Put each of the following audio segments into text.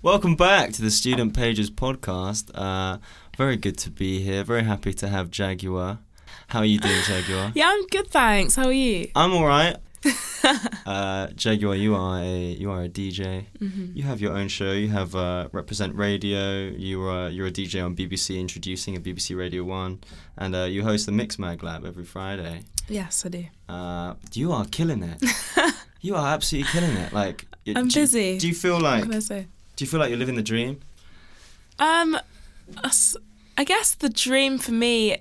Welcome back to the Student Pages podcast. Uh, very good to be here. Very happy to have Jaguar. How are you doing, Jaguar? Yeah, I'm good, thanks. How are you? I'm all right. uh, Jaguar, you are a you are a DJ. Mm-hmm. You have your own show. You have uh, Represent Radio. You are you're a DJ on BBC, introducing a BBC Radio One, and uh, you host the Mixmag Lab every Friday. Yes, I do. Uh, you are killing it. you are absolutely killing it. Like I'm do, busy. Do you feel like can I say? Do you feel like you're living the dream? Um, I guess the dream for me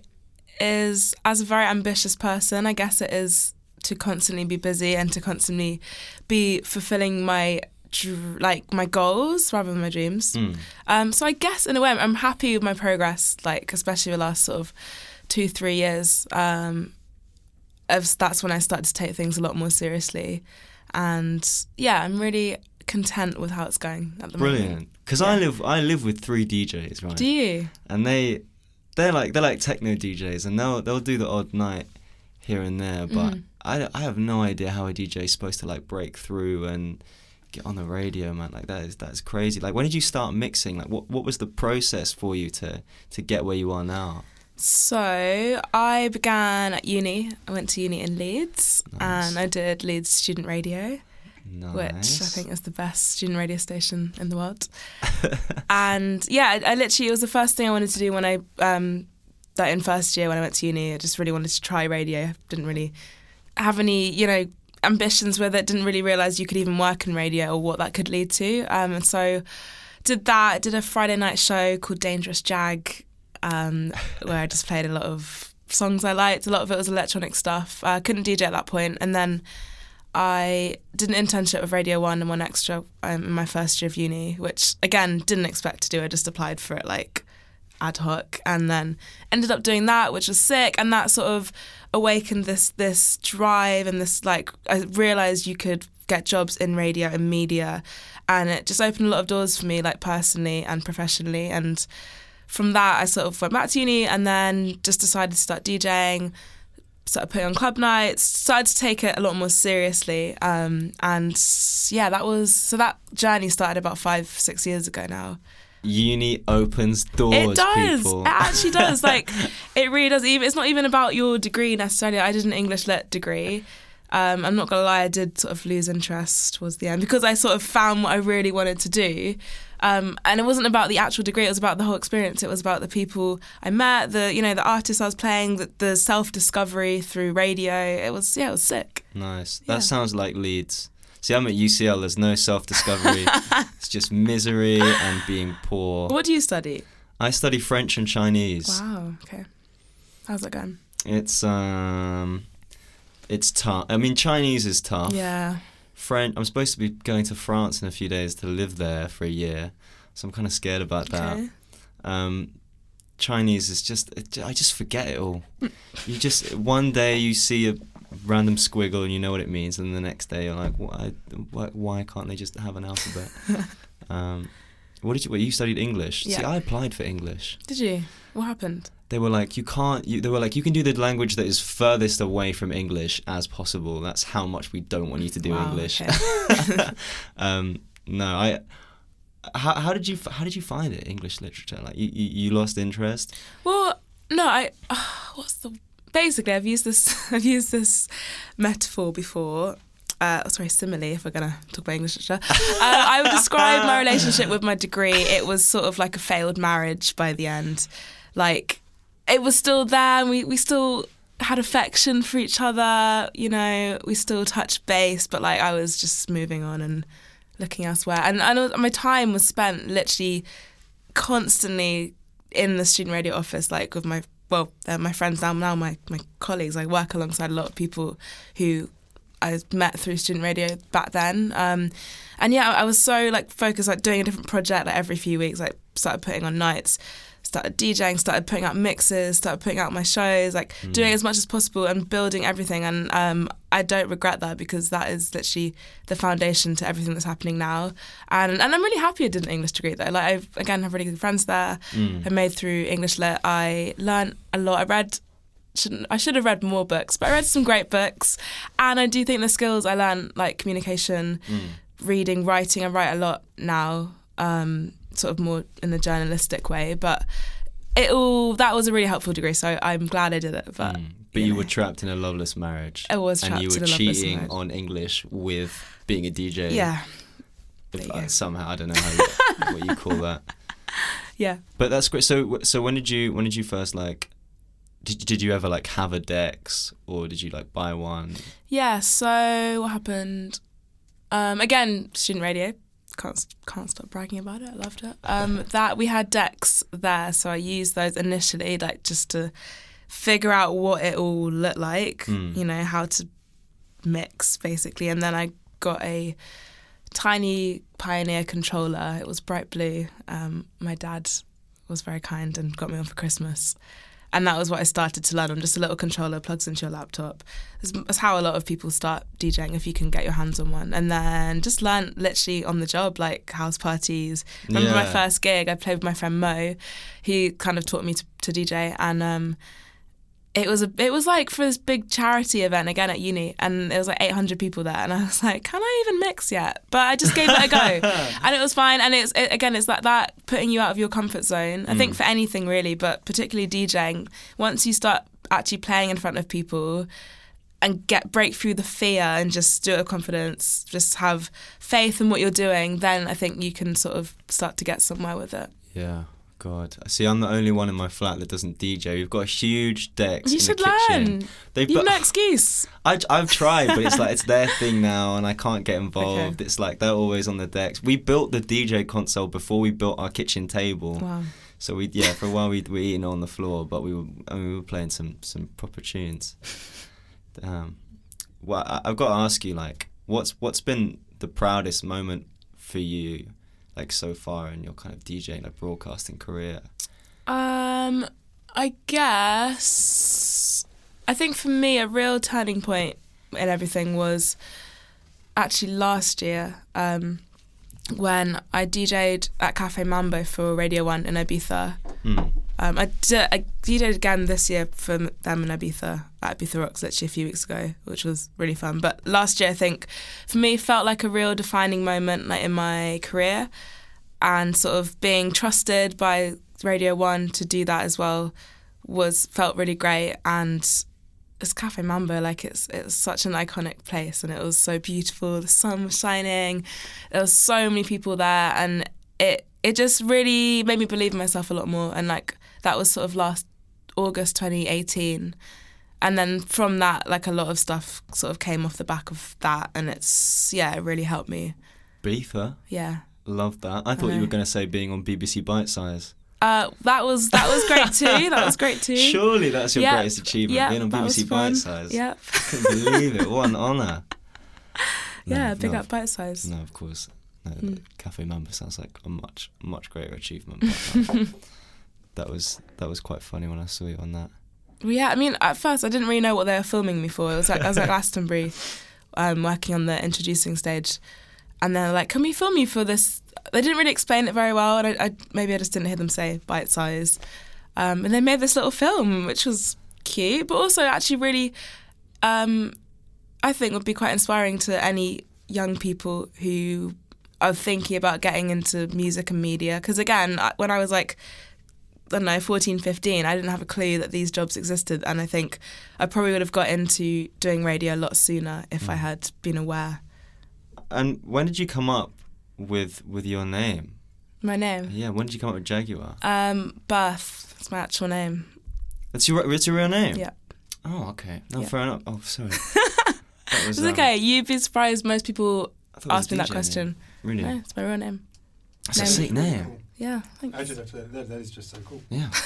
is, as a very ambitious person, I guess it is to constantly be busy and to constantly be fulfilling my like my goals rather than my dreams. Mm. Um, so I guess in a way I'm, I'm happy with my progress, like especially the last sort of two three years. Um, that's when I started to take things a lot more seriously, and yeah, I'm really content with how it's going at the moment. Brilliant. Because I live I live with three DJs, right? Do you? and they they're like they're like techno DJs, and they'll they'll do the odd night here and there, but Mhm. I, I have no idea how a DJ is supposed to like break through and get on the radio, man. Like that is that's crazy. Like when did you start mixing? Like what what was the process for you to to get where you are now? So I began at uni. I went to uni in Leeds, Nice. and I did Leeds Student Radio, Nice. which I think is the best student radio station in the world. and yeah, I, I literally it was the first thing I wanted to do when I um that in first year when I went to uni. I just really wanted to try radio. Didn't really have any you know ambitions with it. Didn't really realize you could even work in radio or what that could lead to. Um, and so did that. Did a Friday night show called Dangerous Jag, um, where I just played a lot of songs I liked. A lot of it was electronic stuff. I couldn't DJ at that point, and then. I did an internship with Radio One and one extra um, in my first year of uni, which again didn't expect to do. I just applied for it like ad hoc, and then ended up doing that, which was sick. And that sort of awakened this this drive and this like I realized you could get jobs in radio and media, and it just opened a lot of doors for me, like personally and professionally. And from that, I sort of went back to uni, and then just decided to start DJing started putting on club nights, started to take it a lot more seriously. Um, and yeah, that was so that journey started about five, six years ago now. Uni opens doors. it does. People. It actually does. like it really does. Even it's not even about your degree necessarily. I did an English lit degree. Um, I'm not gonna lie, I did sort of lose interest towards the end because I sort of found what I really wanted to do. Um, and it wasn't about the actual degree; it was about the whole experience. It was about the people I met, the you know the artists I was playing, the, the self discovery through radio. It was yeah, it was sick. Nice. That Yeah. sounds like Leeds. See, I'm at UCL. There's no self-discovery. it's just misery and being poor. What do you study? I study French and Chinese. Wow. Okay. How's it going? It's um, it's tough. I mean, Chinese is tough. Yeah. French. I'm supposed to be going to France in a few days to live there for a year, so I'm kind of scared about that. Okay. Um, Chinese is just. It, I just forget it all. you just one day you see a random squiggle and you know what it means, and the next day you're like, why? Why, why can't they just have an alphabet? um, what did you? What you studied English? Yeah. See, I applied for English. Did you? What happened? They were like, you can't. You, they were like, you can do the language that is furthest away from English as possible. That's how much we don't want you to do Wow, English. okay. um, no, I. How, how did you how did you find it English literature like you, you, you lost interest Well, no, I. what's the? Basically, I've used this. I've used this metaphor before. Uh, sorry, simile. If we're gonna talk about English literature, uh, I would describe my relationship with my degree. It was sort of like a failed marriage by the end. Like, it was still there, and we we still had affection for each other. You know, we still touched base, but like I was just moving on and looking elsewhere. And know my time was spent literally constantly in the student radio office, like with my well, my friends now, now my my colleagues. I work alongside a lot of people who I met through student radio back then. Um, and yeah, I was so like focused, like doing a different project like every few weeks. Like started putting on nights, started DJing, started putting out mixes, started putting out my shows, like hmm. doing as much as possible and building everything. And um, I don't regret that because that is literally the foundation to everything that's happening now. And and I'm really happy I did an English degree though. Like I've again have really good friends there. Hmm. I made through English lit. I learned a lot. I read shouldn't I should have read more books, but I read some great books, and I do think the skills I learned, like communication, hmm. reading, writing, I write a lot now. Um, sort of more in a journalistic way. But it all that was a really helpful degree, so I'm glad I did it. But Mm. But you you know. were trapped in a loveless marriage. I was and you were in a cheating marriage. on English with being a DJ. yeah, If, uh, somehow I don't know how you, what you call that. yeah. But that's great. So so when did you when did you first like? Did, did you ever like have a Dex or did you like buy one? Yeah, so what happened? Um, again, student radio. Can't can't stop bragging about it. I loved it. Um, that we had decks there, so I used those initially, like just to figure out what it all looked like. Mm. You know how to mix basically, and then I got a tiny Pioneer controller. It was bright blue. Um, my dad was very kind and got me one for Christmas. And that was what I started to learn on just a little controller plugs into your laptop. That's, how a lot of people start DJing if you can get your hands on one. And then just learn literally on the job, like house parties. Remember my first gig? I played with my friend Mo. He kind of taught me to, to DJ, and um, it was a it was like for this big charity event again at uni, and there was like 800 people there, and I was like, can I even mix yet? But I just gave it a go, and it was fine. And it's it, again, it's like that putting you out of your comfort zone. I think mm. for anything really, but particularly DJing. Once you start actually playing in front of people, and get break through the fear and just do it with confidence, just have faith in what you're doing, then I think you can sort of start to get somewhere with it. Yeah. God, see, I'm the only one in my flat that doesn't DJ. We've got a huge deck. You in should the kitchen. learn. They've You've got- no excuse. I, I've tried, but it's like it's their thing now, and I can't get involved. It's like they're always on the decks. We built the DJ console before we built our kitchen table, Wow. so we yeah for a while we were eating on the floor, but we were I mean, we were playing some some proper tunes. Um, well, I, I've got to ask you, like, what's what's been the proudest moment for you, like so far in your kind of DJing, like broadcasting career? Um, I guess I think for me a real turning point in everything was actually last year um, when I DJ'd at Cafe Mambo for Radio One in Ibiza. Hmm. Um, I, did, I DJ'd again this year for them in Ibiza at Ibiza Rocks literally a few weeks ago, which was really fun. But last year, I think for me felt like a real defining moment like in my career, and sort of being trusted by Radio One to do that as well was felt really great. And it's Cafe Mambo, like it's it's such an iconic place, and it was so beautiful. The sun was shining, there was so many people there, and it it just really made me believe in myself a lot more. And like that was sort of last August 2018. And then from that, like a lot of stuff sort of came off the back of that, and it's yeah, it really helped me. Beether, Yeah, love that. I thought you were going to say being on BBC Bitesize. uh, that was that was great too. That was great too. Surely that's your Yeah, greatest achievement, yeah, being on BBC. Bitesize. Yep. I couldn't believe it. What an honour. yeah, No, big no, up bite size. No, of course. No, Mm. Cafe Mambo sounds like a much, much greater achievement. That was that was quite funny when I saw you on that. Well, Yeah, I mean, at first I didn't really know what they were filming me for. It was like I was at Glastonbury, um, working on the introducing stage, and they're like, "Can we film you for this?" They didn't really explain it very well, and I, I maybe I just didn't hear them say bite size. Um, and they made this little film, which was cute, but also actually really, um, I think would be quite inspiring to any young people who are thinking about getting into music and media. Because again, when I was like I don't know, 14, 15, I didn't have a clue that these jobs existed. And I think I probably would have got into doing radio a lot sooner if I had been aware. And when did you come up with with your name? My name? Yeah, when did you come up with Jaguar? Um, Birth. It's my actual name. That's your it's your real name. Yeah. Oh, okay. No, Yeah. fair enough. Oh, sorry. Was, It's um, okay. You'd be surprised most people I thought it was ask me that question. name. Really? No, it's my real name. That's a sick name. Cool. Yeah, thanks. Actually, that's, that, that is just so cool. Yeah.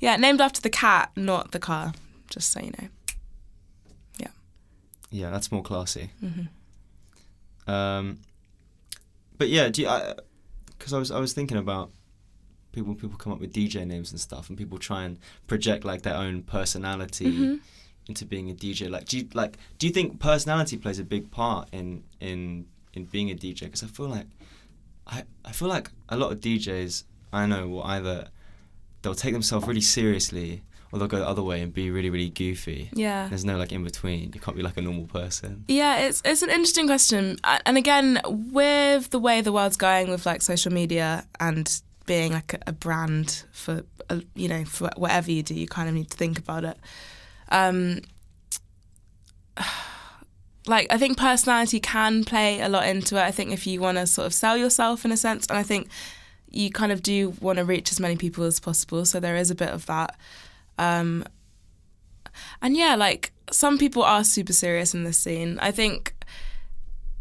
Yeah, named after the cat, not the car. Just so you know. Yeah, Yeah, that's more classy. hmm Um, but yeah, do you, because I, was I was thinking about people people come up with DJ names and stuff, and people try and project like their own personality hmm into being a DJ. Like, do you like do you think personality plays a big part in in in being a DJ? Because I feel like I I feel like a lot of DJs I know will either they'll take themselves really seriously or they'll go the other way and be really really goofy. Yeah. There's no like in between. You can't be like a normal person. Yeah, it's it's an interesting question, and again, with the way the world's going with like social media and being like a, brand for uh, you know for whatever you do, you kind of need to think about it. Um, like I think personality can play a lot into it. I think if you want to sort of sell yourself in a sense, and I think you kind of do want to reach as many people as possible. So there is a bit of that. Um, and yeah, like some people are super serious in this scene. I think,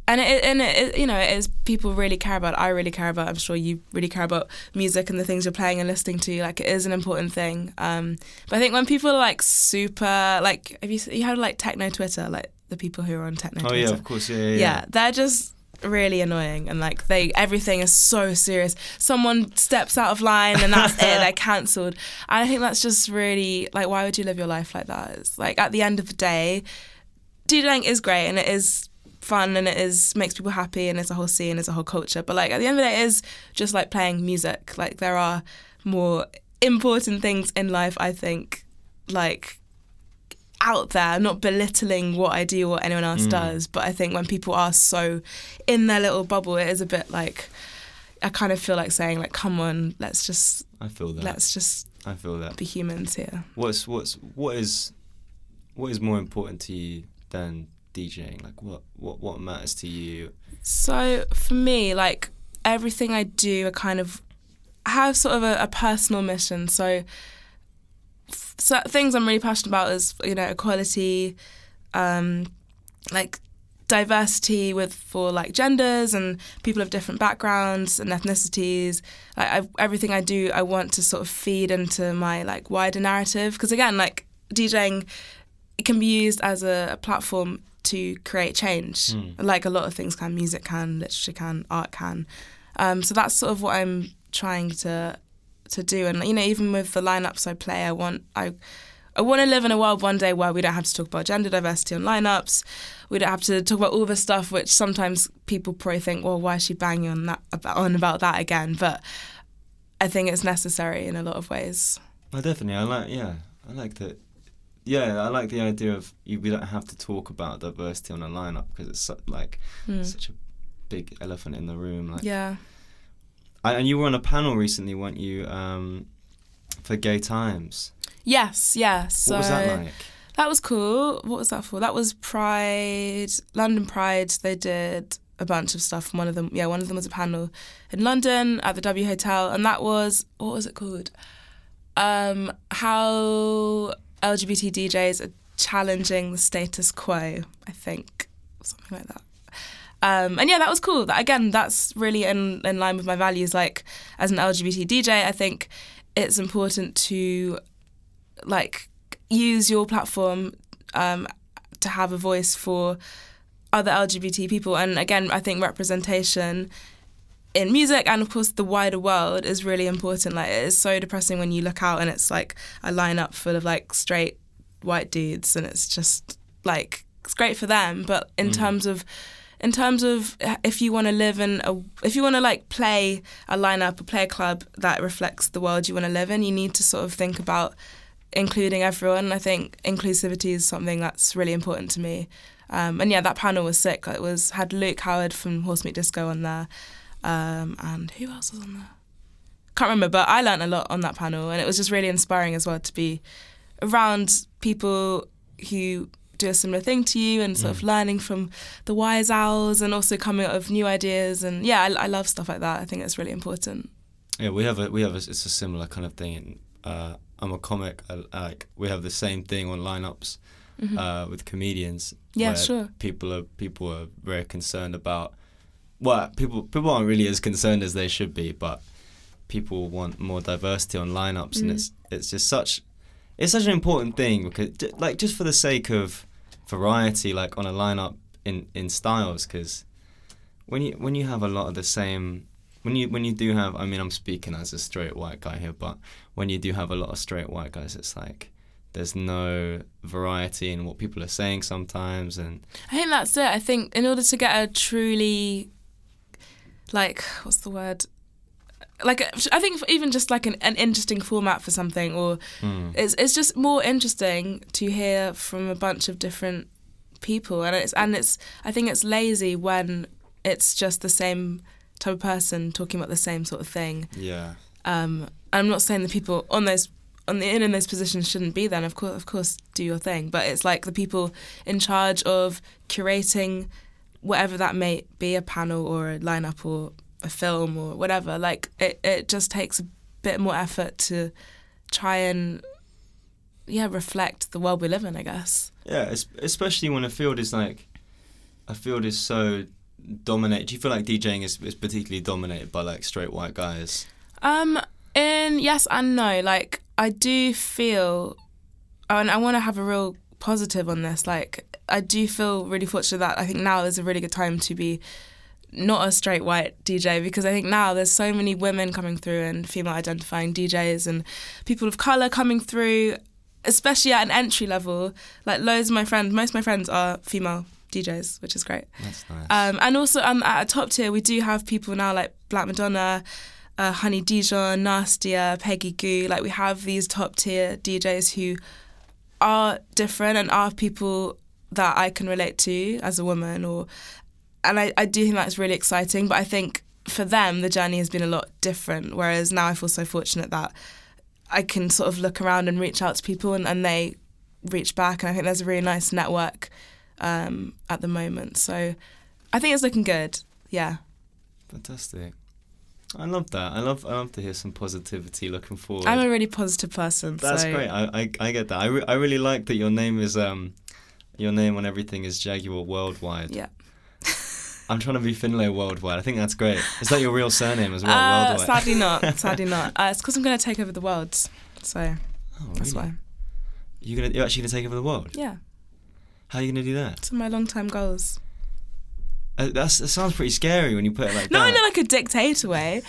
and it, and it, you know, it is people really care about. I really care about. I'm sure you really care about music and the things you're playing and listening to. Like it is an important thing. Um, but I think when people are like super, like have you you had like techno Twitter, like the people who are on techno Oh yeah, of course. Yeah, yeah. yeah. yeah. they're just really annoying and like they everything is so serious someone steps out of line and that's it they're cancelled and i think that's just really like why would you live your life like that it's like at the end of the day DJing is great and it is fun and it is makes people happy and it's a whole scene it's a whole culture but like at the end of the day it is just like playing music like there are more important things in life i think like out there, not belittling what I do or anyone else Mm. does. But I think when people are so in their little bubble, it is a bit like I kind of feel like saying like, "Come on, let's just I feel that. let's just I feel that. be humans here." What's what's what is what is more important to you than DJing? Like what what what matters to you? So for me, like everything I do, I kind of have sort of a, a personal mission. So, so things I'm really passionate about is you know equality, um, like diversity with for like genders and people of different backgrounds and ethnicities. Like I, everything I do, I want to sort of feed into my like wider narrative because again, like DJing, it can be used as a, a platform to create change, Mm. like a lot of things can. Music can, literature can, art can. Um, so that's sort of what I'm trying to to do. And you know, even with the lineups I play, I want I I want to live in a world one day where we don't have to talk about gender diversity on lineups. We don't have to talk about all the stuff which sometimes people probably think, well, why is she banging on that about on about that again? But I think it's necessary in a lot of ways. I definitely I like yeah I like that. Yeah, I like the idea of you. We don't have to talk about diversity on a lineup because it's so, like Hmm. such a big elephant in the room. Like, Yeah. And you were on a panel recently, weren't you? Um, for Gay Times. Yes. Yeah. So What was that like? That was cool. What was that for? That was Pride, London Pride. They did a bunch of stuff. One of them, yeah, one of them was a panel in London at the W Hotel, and that was what was it called? Um, how LGBT DJs are challenging the status quo. I think Or something like that. Um, and yeah, that was cool. That, again, that's really in, in line with my values. Like as an LGBT DJ, I think it's important to like use your platform um, to have a voice for other LGBT people. And again, I think representation in music and of course the wider world is really important. Like it is so depressing when you look out and it's like a lineup full of like straight white dudes and it's just like it's great for them. But in Mm. terms of in terms of if you want to live in a if you want to like play a lineup a play a club that reflects the world you want to live in you need to sort of think about including everyone. I think inclusivity is something that's really important to me. Um, and yeah that panel was sick. It was had luke howard from horse meat disco on there um, and who else was on there? Can't remember but i learned a lot on that panel and it was just really inspiring as well to be around people who do a similar thing to you and sort of Mm. learning from the wise owls and also coming up with new ideas and yeah I, I love stuff like that i think it's really important Yeah, we have a we have a, it's a similar kind of thing. Uh, I'm a comic. I, like we have the same thing on lineups Mhm. uh, with comedians. Yeah, where sure. People are people are very concerned about. Well, people people aren't really as concerned as they should be, but people want more diversity on lineups, and Mm. it's it's just such it's such an important thing because like just for the sake of variety, like on a lineup in in styles, because when you when you have a lot of the same when you when you do have I mean I'm speaking as a straight white guy here, but when you do have a lot of straight white guys, it's like there's no variety in what people are saying sometimes, and I think that's it. I think in order to get a truly, like, what's the word? Like I think even just like an, an interesting format for something, or Mm. it's it's just more interesting to hear from a bunch of different people, and it's and it's I think it's lazy when it's just the same type of person talking about the same sort of thing. Yeah. Um, I'm not saying the people on those on the in, in those positions shouldn't be then of course, of course, do your thing. But it's like the people in charge of curating whatever that may be, a panel or a lineup or a film or whatever. Like it, it just takes a bit more effort to try and yeah reflect the world we live in. I guess. Yeah, es- especially when a field is like, a field is so dominated. Do you feel like DJing is, is particularly dominated by like straight white guys? Um, in yes and no. Like I do feel, and I want to have a real positive on this. Like I do feel really fortunate that I think now is a really good time to be not a straight white DJ because I think now there's so many women coming through and female identifying DJs and people of color coming through, especially at an entry level. Like loads of my friends, most of my friends are female DJs, which is great. That's nice. Um, and also um, at a top tier, we do have people now like Black Madonna, uh, Honey Dijon, Nastia, Peggy Gou. Like we have these top tier DJs who are different and are people that I can relate to as a woman. Or, and I, I do think that's really exciting. But I think for them, the journey has been a lot different. Whereas now I feel so fortunate that I can sort of look around and reach out to people and, and they reach back. And I think there's a really nice network um, at the moment. So I think it's looking good. Yeah. Fantastic. I love that. I love I love to hear some positivity looking forward. I'm a really positive person. That's so great. I, I I get that. I, re- I really like that your name is um your name on everything is Jaguar Worldwide. Yeah. I'm trying to be Finlay Worldwide. I think that's great. Is that your real surname as well? Uh, worldwide. sadly not. Sadly not. Uh, it's because I'm going to take over the world. So Oh, that's really? why. You're gonna you're actually gonna take over the world. Yeah. How are you gonna do that? It's my long term goals. Uh, that's that sounds pretty scary when you put it like Not that. No, in like a dictator way.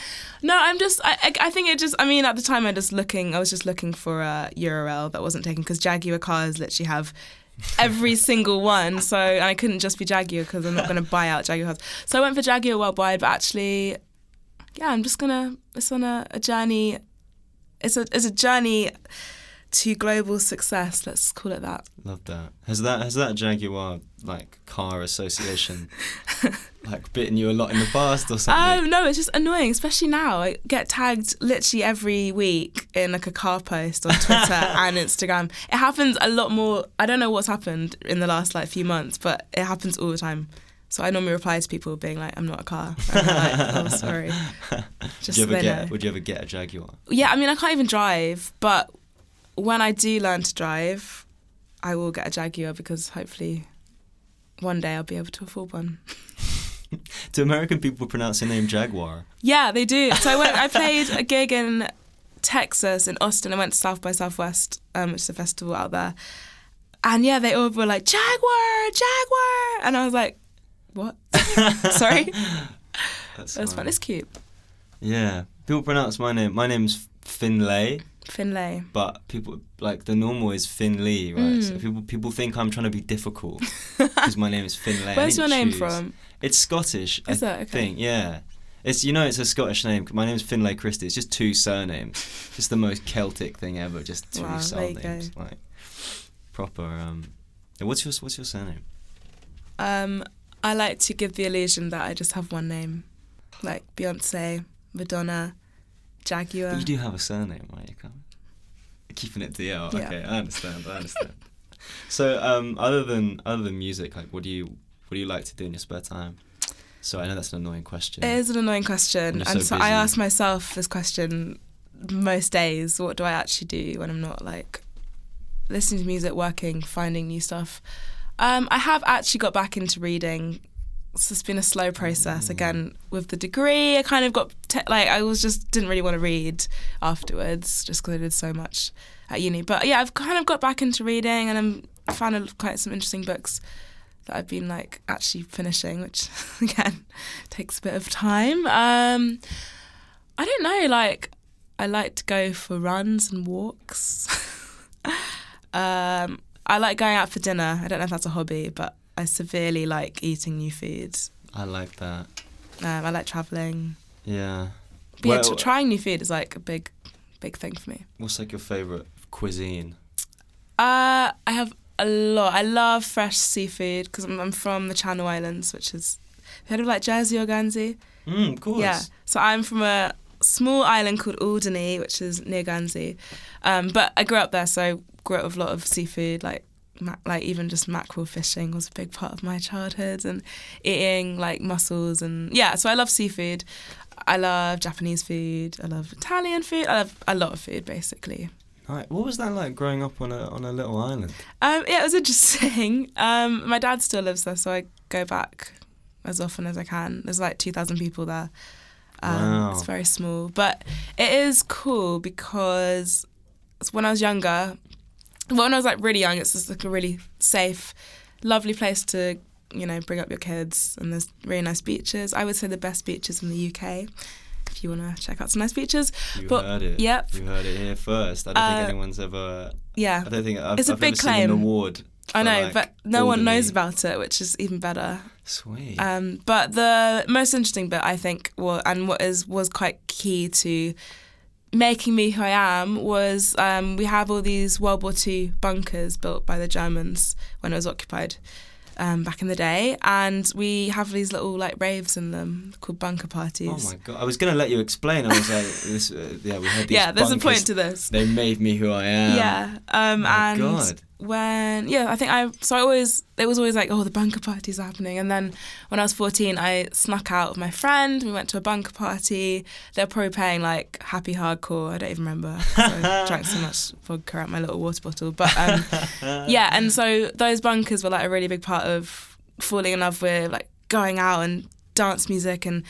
No, I'm just. I, I, I think it just. I mean, at the time, I was just looking. I was just looking for a URL that wasn't taken because Jaguar cars literally have every single one. So and I couldn't just be Jaguar because I'm not going to buy out Jaguar cars. So I went for Jaguar worldwide, but actually, yeah, I'm just gonna. It's on a, a journey. It's a it's a journey to global success. Let's call it that. Love that. Has that has that Jaguar like car association like bitten you a lot in the past or something? Um, no, it's just annoying, especially now. I get tagged literally every week in like a car post on Twitter and Instagram. It happens a lot more. I don't know what's happened in the last like few months, but it happens all the time. So I normally reply to people being like, "I'm not a car." Like, oh, sorry. Just you so they get know. Would you ever get a Jaguar? Yeah, I mean, I can't even drive, but when I do learn to drive, I will get a Jaguar because hopefully one day I'll be able to afford one. Do American people pronounce your name Jaguar? Yeah, they do. So I went. I played a gig in Texas in Austin. I went to South by Southwest, um, which is a festival out there. And yeah, they all were like Jaguar, Jaguar, and I was like, "What? Sorry." That's That's fun. It's cute. Yeah, people pronounce my name. My name's Finlay, Finlay. but people like the normal is Finley, right? So Mm. people people think I'm trying to be difficult because my name is Finlay. Where's your didn't name from? It's Scottish. Is I? Okay. think. Yeah. It's you know it's a Scottish name. My name's Finlay Christie. It's just two surnames. Just the most Celtic thing ever. Just two Wow, surnames. Like proper. Um, what's your what's your surname? Um, I like to give the illusion that I just have one name, like Beyonce, Madonna, Jaguar. But you do have a surname, right? You can't. Keeping it DL. Yeah. Okay, I understand. I understand. so, um, other than other than music, like, what do you what do you like to do in your spare time? So I know that's an annoying question. It is an annoying question, and so so I ask myself this question most days: What do I actually do when I'm not like listening to music, working, finding new stuff? Um, I have actually got back into reading. So it's been a slow process. Mm. Again, with the degree, I kind of got te- like I was just didn't really want to read afterwards, just because I did so much at uni. But yeah, I've kind of got back into reading, and I'm found quite some interesting books that I've been like actually finishing, which again takes a bit of time. Um, I don't know, like I like to go for runs and walks. um, I like going out for dinner. I don't know if that's a hobby, but I severely like eating new foods. I like that. Um, I like traveling. Yeah. But yeah, Well- tr- trying new food is like a big, big thing for me. What's like your favorite cuisine? Uh, I have a lot. I love fresh seafood because I'm, I'm from the Channel Islands, which is heard of like Jersey or Guernsey? Mm, of course. Yeah. So I'm from a small island called Alderney, which is near Guernsey. Um, but I grew up there, so I grew up with a lot of seafood, like ma- like even just mackerel fishing was a big part of my childhood, and eating like mussels and yeah. So I love seafood. I love Japanese food. I love Italian food. I love a lot of food, basically. Right. What was that like growing up on a on a little island? Um, yeah, it was interesting. Um, my dad still lives there, so I go back as often as I can. There's like 2,000 people there. Um, Wow. It's very small, but it is cool because when I was younger, when I was like really young, it's just like a really safe, lovely place to you know bring up your kids, and there's really nice beaches. I would say the best beaches in the UK. If you want to check out some nice beaches, You But- heard it. yep. You heard it here first. I don't Uh, think anyone's ever. yeah, I don't think I've, It's a I've big ever seen an claim. award. I know, like, but no one knows about it, which is even better. Sweet. Um, but the most interesting bit, I think, wa- and what is was quite key to making me who I am was um, we have all these World War II bunkers built by the Germans when it was occupied um, back in the day, and we have these little like raves in them called bunker parties. oh my god! I was gonna let you explain. I was like, this. Uh, yeah, we had these. yeah, there's a point to this. They made me who I am. Yeah, um, My and God. When yeah, I think I so I always it was always like oh the bunker party's happening, and then when I was fourteen, I snuck out with my friend. We went to a bunker party. They're probably playing like Happy Hardcore. I don't even remember. So I drank so much vodka out my little water bottle, but um, yeah, and so those bunkers were like a really big part of falling in love with like going out and dance music and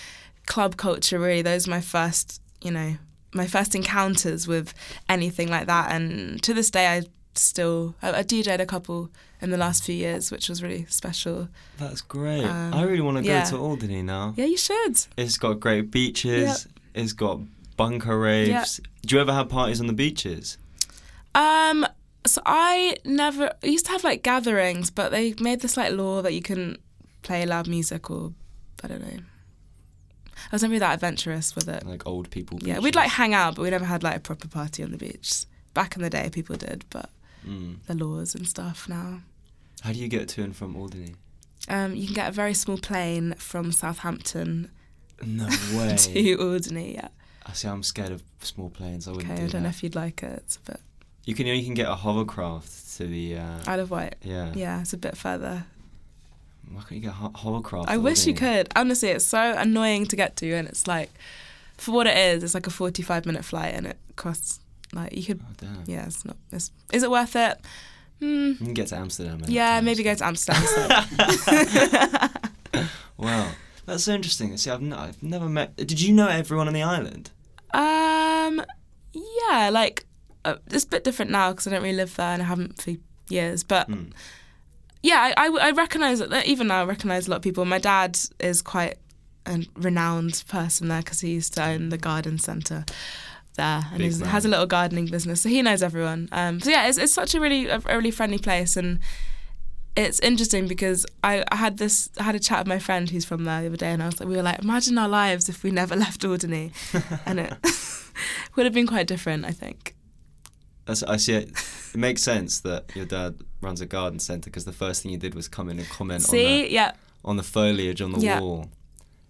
club culture. Really, those were my first, you know, my first encounters with anything like that. And to this day, I still I, I DJed a couple in the last few years, which was really special. That's great. Um, I really want to go to Alderney now. Yeah, you should. It's got great beaches. It's got bunker raves. Do you ever have parties on the beaches? Um, so I never I used to have like gatherings, but they made this like law that you couldn't play loud music or I don't know. I was never that adventurous with it. Like old people. Yeah, we'd like hang out, but we never had like a proper party on the beach. Back in the day, people did, but Mm. the laws and stuff now. How do you get to and from Alderney? Um, you can get a very small plane from Southampton No way. to Alderney. Yeah. I see. I'm scared of small planes. I wouldn't Okay, do I don't that. know if you'd like it. but a bit You can you can get a hovercraft to the. Uh, Isle of Wight. yeah. Yeah, it's a bit further. Why can't you get ho- hovercraft? I wish you could. Honestly, it's so annoying to get to, and it's like, for what it is, it's like a forty-five minute flight, and it costs like you could. Oh. Yeah, it's not. It's, is it worth it? Hmm. You can get to Amsterdam. Yeah, maybe go to Amsterdam. Wow, that's so interesting. See, I've, n- I've never met. Did you know everyone on the island? um, yeah, like uh, it's a bit different now because I don't really live there and I haven't for years. But Hmm. yeah, I, I, I recognize that even now I recognize a lot of people. My dad is quite a renowned person there because he used to own the garden centre there and Big he man. has a little gardening business, so he knows everyone. Um, so yeah, it's, it's such a really a, really friendly place and. It's interesting because I, I had this I had a chat with my friend who's from there the other day and I was like we were like imagine our lives if we never left Alderney and it would have been quite different I think That's, I see it. It makes sense that your dad runs a garden centre because the first thing you did was come in and comment on see the, yeah on the foliage on the Yeah. wall.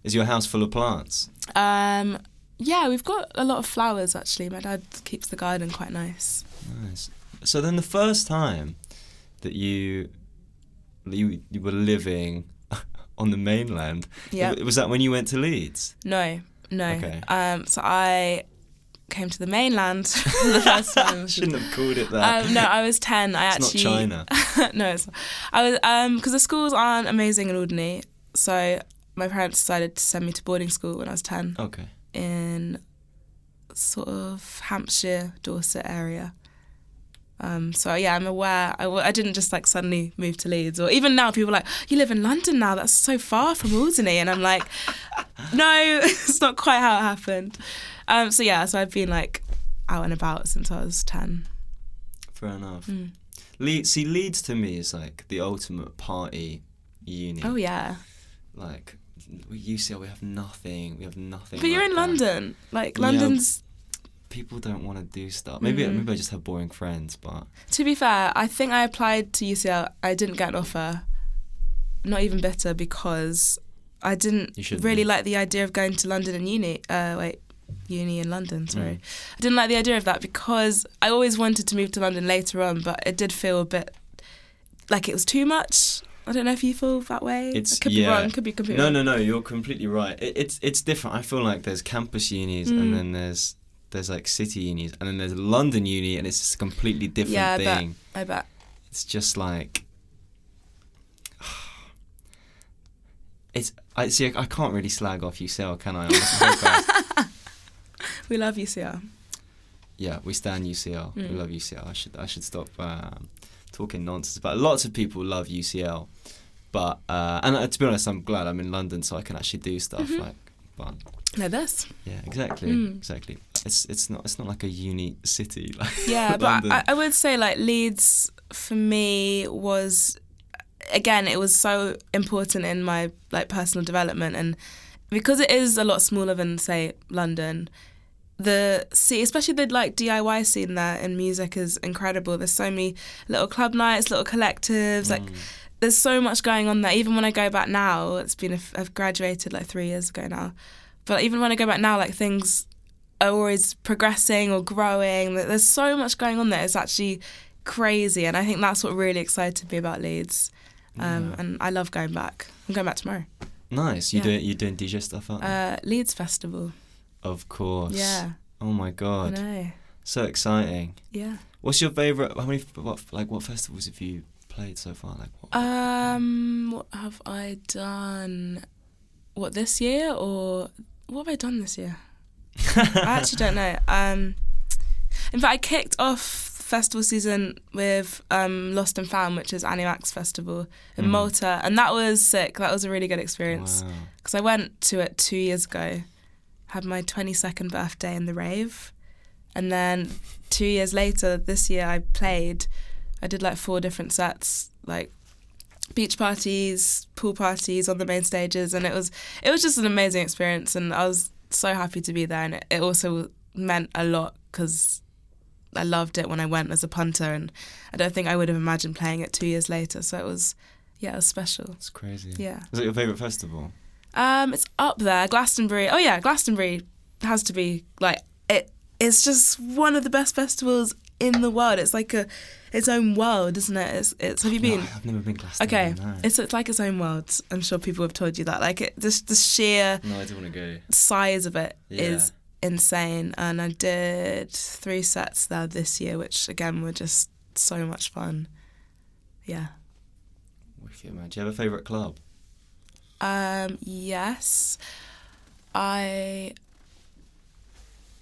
Is your house full of plants? Um, yeah, we've got a lot of flowers actually. My dad keeps the garden quite nice. Nice. So then the first time that you you, you were living on the mainland, Yeah. was that when you went to Leeds? No, no. Okay. Um, so I came to the mainland for the first time. Shouldn't have called it that. Um, no, I was ten. I it's actually not China. no, it's not. I was um because the schools aren't amazing in Alderney, so my parents decided to send me to boarding school when I was ten Okay. In sort of Hampshire, Dorset area. Um, so yeah, I'm aware. I, I didn't just like suddenly move to Leeds, or even now people are like, "You live in London now? That's so far from Alderney," and I'm like, "No, it's not quite how it happened." Um, so yeah, so I've been like out and about since I was ten. Fair enough. Mm. Leeds, see, Leeds to me is like the ultimate party uni. Oh yeah, Like we UCL we have nothing. We have nothing. But you're in that. London. Like Yeah. London's. People don't want to do stuff. Maybe Mhm. maybe I just have boring friends, but To be fair, I think I applied to UCL. I didn't get an offer. Not even bitter because I didn't really be. like the idea of going to London and uni. Uh, wait, uni in London. Sorry, Mm. I didn't like the idea of that because I always wanted to move to London later on, but it did feel a bit like it was too much. I don't know if you feel that way. It's- I could yeah. be wrong. Could be completely no, wrong. no, no. You're completely right. It, it's it's different. I feel like there's campus unis Mm. and then there's there's like city unis and then there's London uni and it's just a completely different Yeah, I bet. thing. I bet. It's just like it's I see. I can't really slag off UCL, can I? I'm so fast. We love UCL. yeah, we stand UCL. We Mm. love UCL. I should I should stop um, talking nonsense. But lots of people love UCL. But uh, and uh, to be honest, I'm glad I'm in London so I can actually do stuff Mhm. like. But No, this. yeah, exactly, Mm. exactly. It's it's not it's not like a uni city. Like Yeah, but I, I would say like Leeds for me was again it was so important in my like personal development and because it is a lot smaller than say London the scene especially the like DIY scene there in music is incredible there's so many little club nights little collectives like Mm. There's so much going on there. Even when I go back now, it's been a f I've graduated like three years ago now, but even when I go back now, like things are always progressing or growing. There's so much going on there. It's actually crazy, and I think that's what really excited me about Leeds. Um, Yeah. And I love going back. I'm going back tomorrow. nice. You yeah. doing you doing DJ stuff out there? Uh, Leeds Festival. of course. Yeah, Oh my I god, know. so exciting. Yeah. What's your favorite? How many? What like what festivals have you played so far? Like what? Um, what have I done? What this year or what have I done this year? I actually don't know. Um, in fact, I kicked off festival season with um, Lost and Found, which is Annie Mac's Festival in Mhm. Malta, and that was sick. That was a really good experience Wow. because I went to it two years ago, had my twenty second birthday in the rave, and then two years later, this year I played. I did like four different sets, like beach parties, pool parties on the main stages, and it was it was just an amazing experience, and I was so happy to be there, and it, it also meant a lot because I loved it when I went as a punter, and I don't think I would have imagined playing it two years later. So it was, yeah, it was special. It's crazy. Yeah. Is it your favorite festival? Um, it's up there. Glastonbury. Oh yeah, Glastonbury has to be like it. It's just one of the best festivals in the world. It's like a its own world, isn't it? It's, it's have you been? No, I've never been Glastonbury. Okay, No. it's it's like its own world. I'm sure people have told you that. Like it, just the sheer no, I don't want to go. size of it is Yeah. insane. And I did three sets there this year, which again were just so much fun. Yeah. Wicked man. Do you have a favorite club? Um, yes. I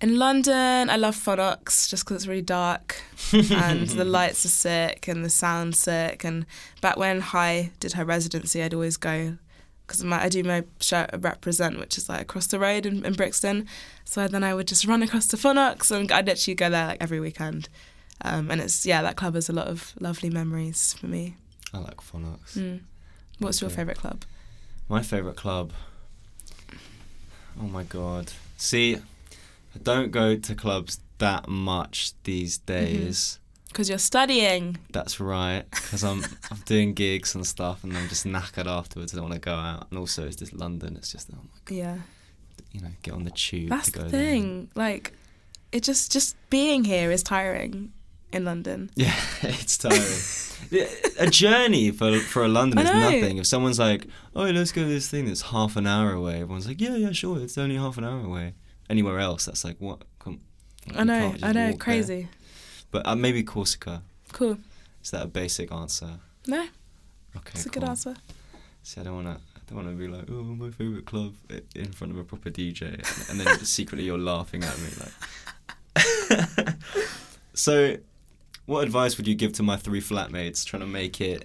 in London, I love Phonox just because it's really dark and the lights are sick and the sound's sick. And back when High did her residency, I'd always go because I do my show at Represent, which is like across the road in, in Brixton. So then I would just run across to Phonox and I'd literally go there like every weekend. Um, and it's yeah, that club has a lot of lovely memories for me. I like Phonox. Mm. What's your favourite club? My favorite club. Oh my god. See, I don't go to clubs that much these Mm-hmm. days. Because you're studying. That's right, because I'm I'm doing gigs and stuff, and I'm just knackered afterwards. I don't want to go out, and also it's just London. It's just oh my god, Yeah. you know, get on the tube That's to go the there. thing. Like, it just just being here is tiring in London. Yeah, it's tiring. A journey for for a London is nothing. If someone's like, "Oh, let's go to this thing that's half an hour away," everyone's like, "Yeah, yeah, sure. It's only half an hour away." Anywhere else, that's like, "What? Come, I know, I know, walk there. crazy. But uh, maybe Corsica. Cool. Is that a basic answer? No, Okay, it's a cool. good answer. See, I don't wanna, I don't wanna be like, "Oh, my favorite club" in front of a proper DJ, and then secretly you're laughing at me like. so, what advice would you give to my three flatmates trying to make it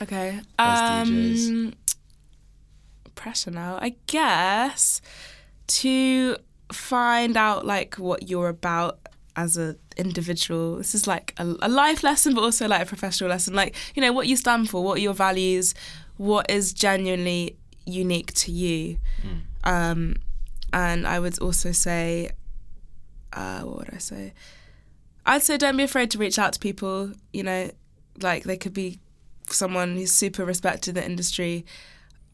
Okay. As Um, DJs. pressure now. I guess to find out like what you're about as an individual. This is like a, a life lesson, but also like a professional lesson. Like you know what you stand for, what are your values, what is genuinely unique to you. Mm. Um, and I would also say, uh, what would I say? I'd say don't be afraid to reach out to people. You know, like they could be someone who's super respected in the industry,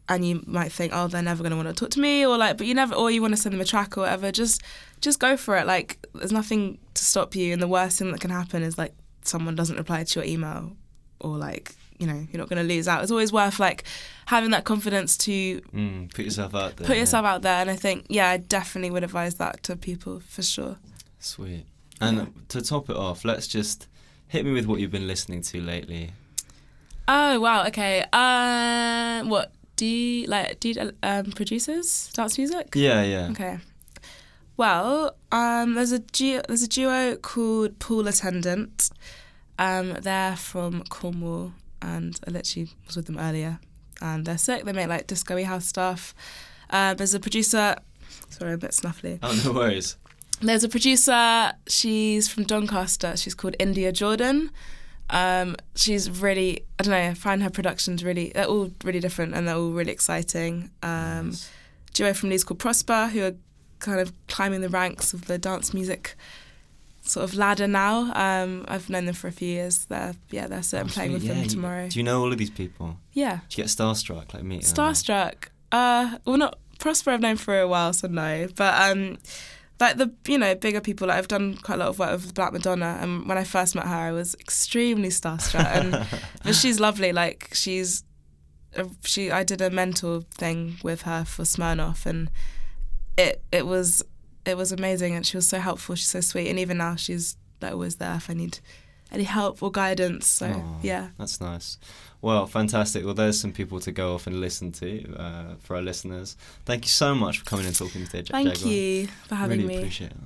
and you might think, oh, they're never gonna want to talk to me, or like, but you never, or you want to send them a track or whatever. Just, just go for it. Like, there's nothing to stop you, and the worst thing that can happen is like someone doesn't reply to your email, or like, you know, you're not gonna lose out. It's always worth like having that confidence to Mm. Put yourself out there. put yeah. yourself out there and i think yeah i definitely would advise that to people for sure Sweet. And to top it off, let's just hit me with what you've been listening to lately. oh wow okay uh what do you like do you um producers dance music Yeah, yeah. okay well um there's a duo, there's a duo called pool attendant um they're from cornwall and i literally was with them earlier and they're sick they make like disco house stuff uh, there's a producer sorry i'm a bit snuffly Oh, no worries. There's a producer. She's from Doncaster. She's called India Jordan. Um, she's really, I don't know. I find her productions really. They're all really different and they're all really exciting. Um, Nice. duo from Leeds called Prospa, who are kind of climbing the ranks of the dance music sort of ladder now. Um, I've known them for a few years. They're yeah, they're so I'm playing with Yeah, them you- tomorrow. Do you know all of these people? yeah, Do you get starstruck like me? Starstruck. Uh, well, not Prospa. I've known for a while, so no. But um, like the you know bigger people. Like I've done quite a lot of work with Black Madonna, and when I first met her, I was extremely starstruck. And but she's lovely. Like she's uh, she. I did a mentor thing with her for Smirnoff, and it it was it was amazing, and she was so helpful. She's so sweet, and even now she's like always there if I need any help or guidance. So Aw. yeah. That's nice. Well, fantastic. Well, there's some people to go off and listen to uh, for our listeners. Thank you so much for coming and talking today, Ja- Thank Jaguar. you for having really me. appreciate it.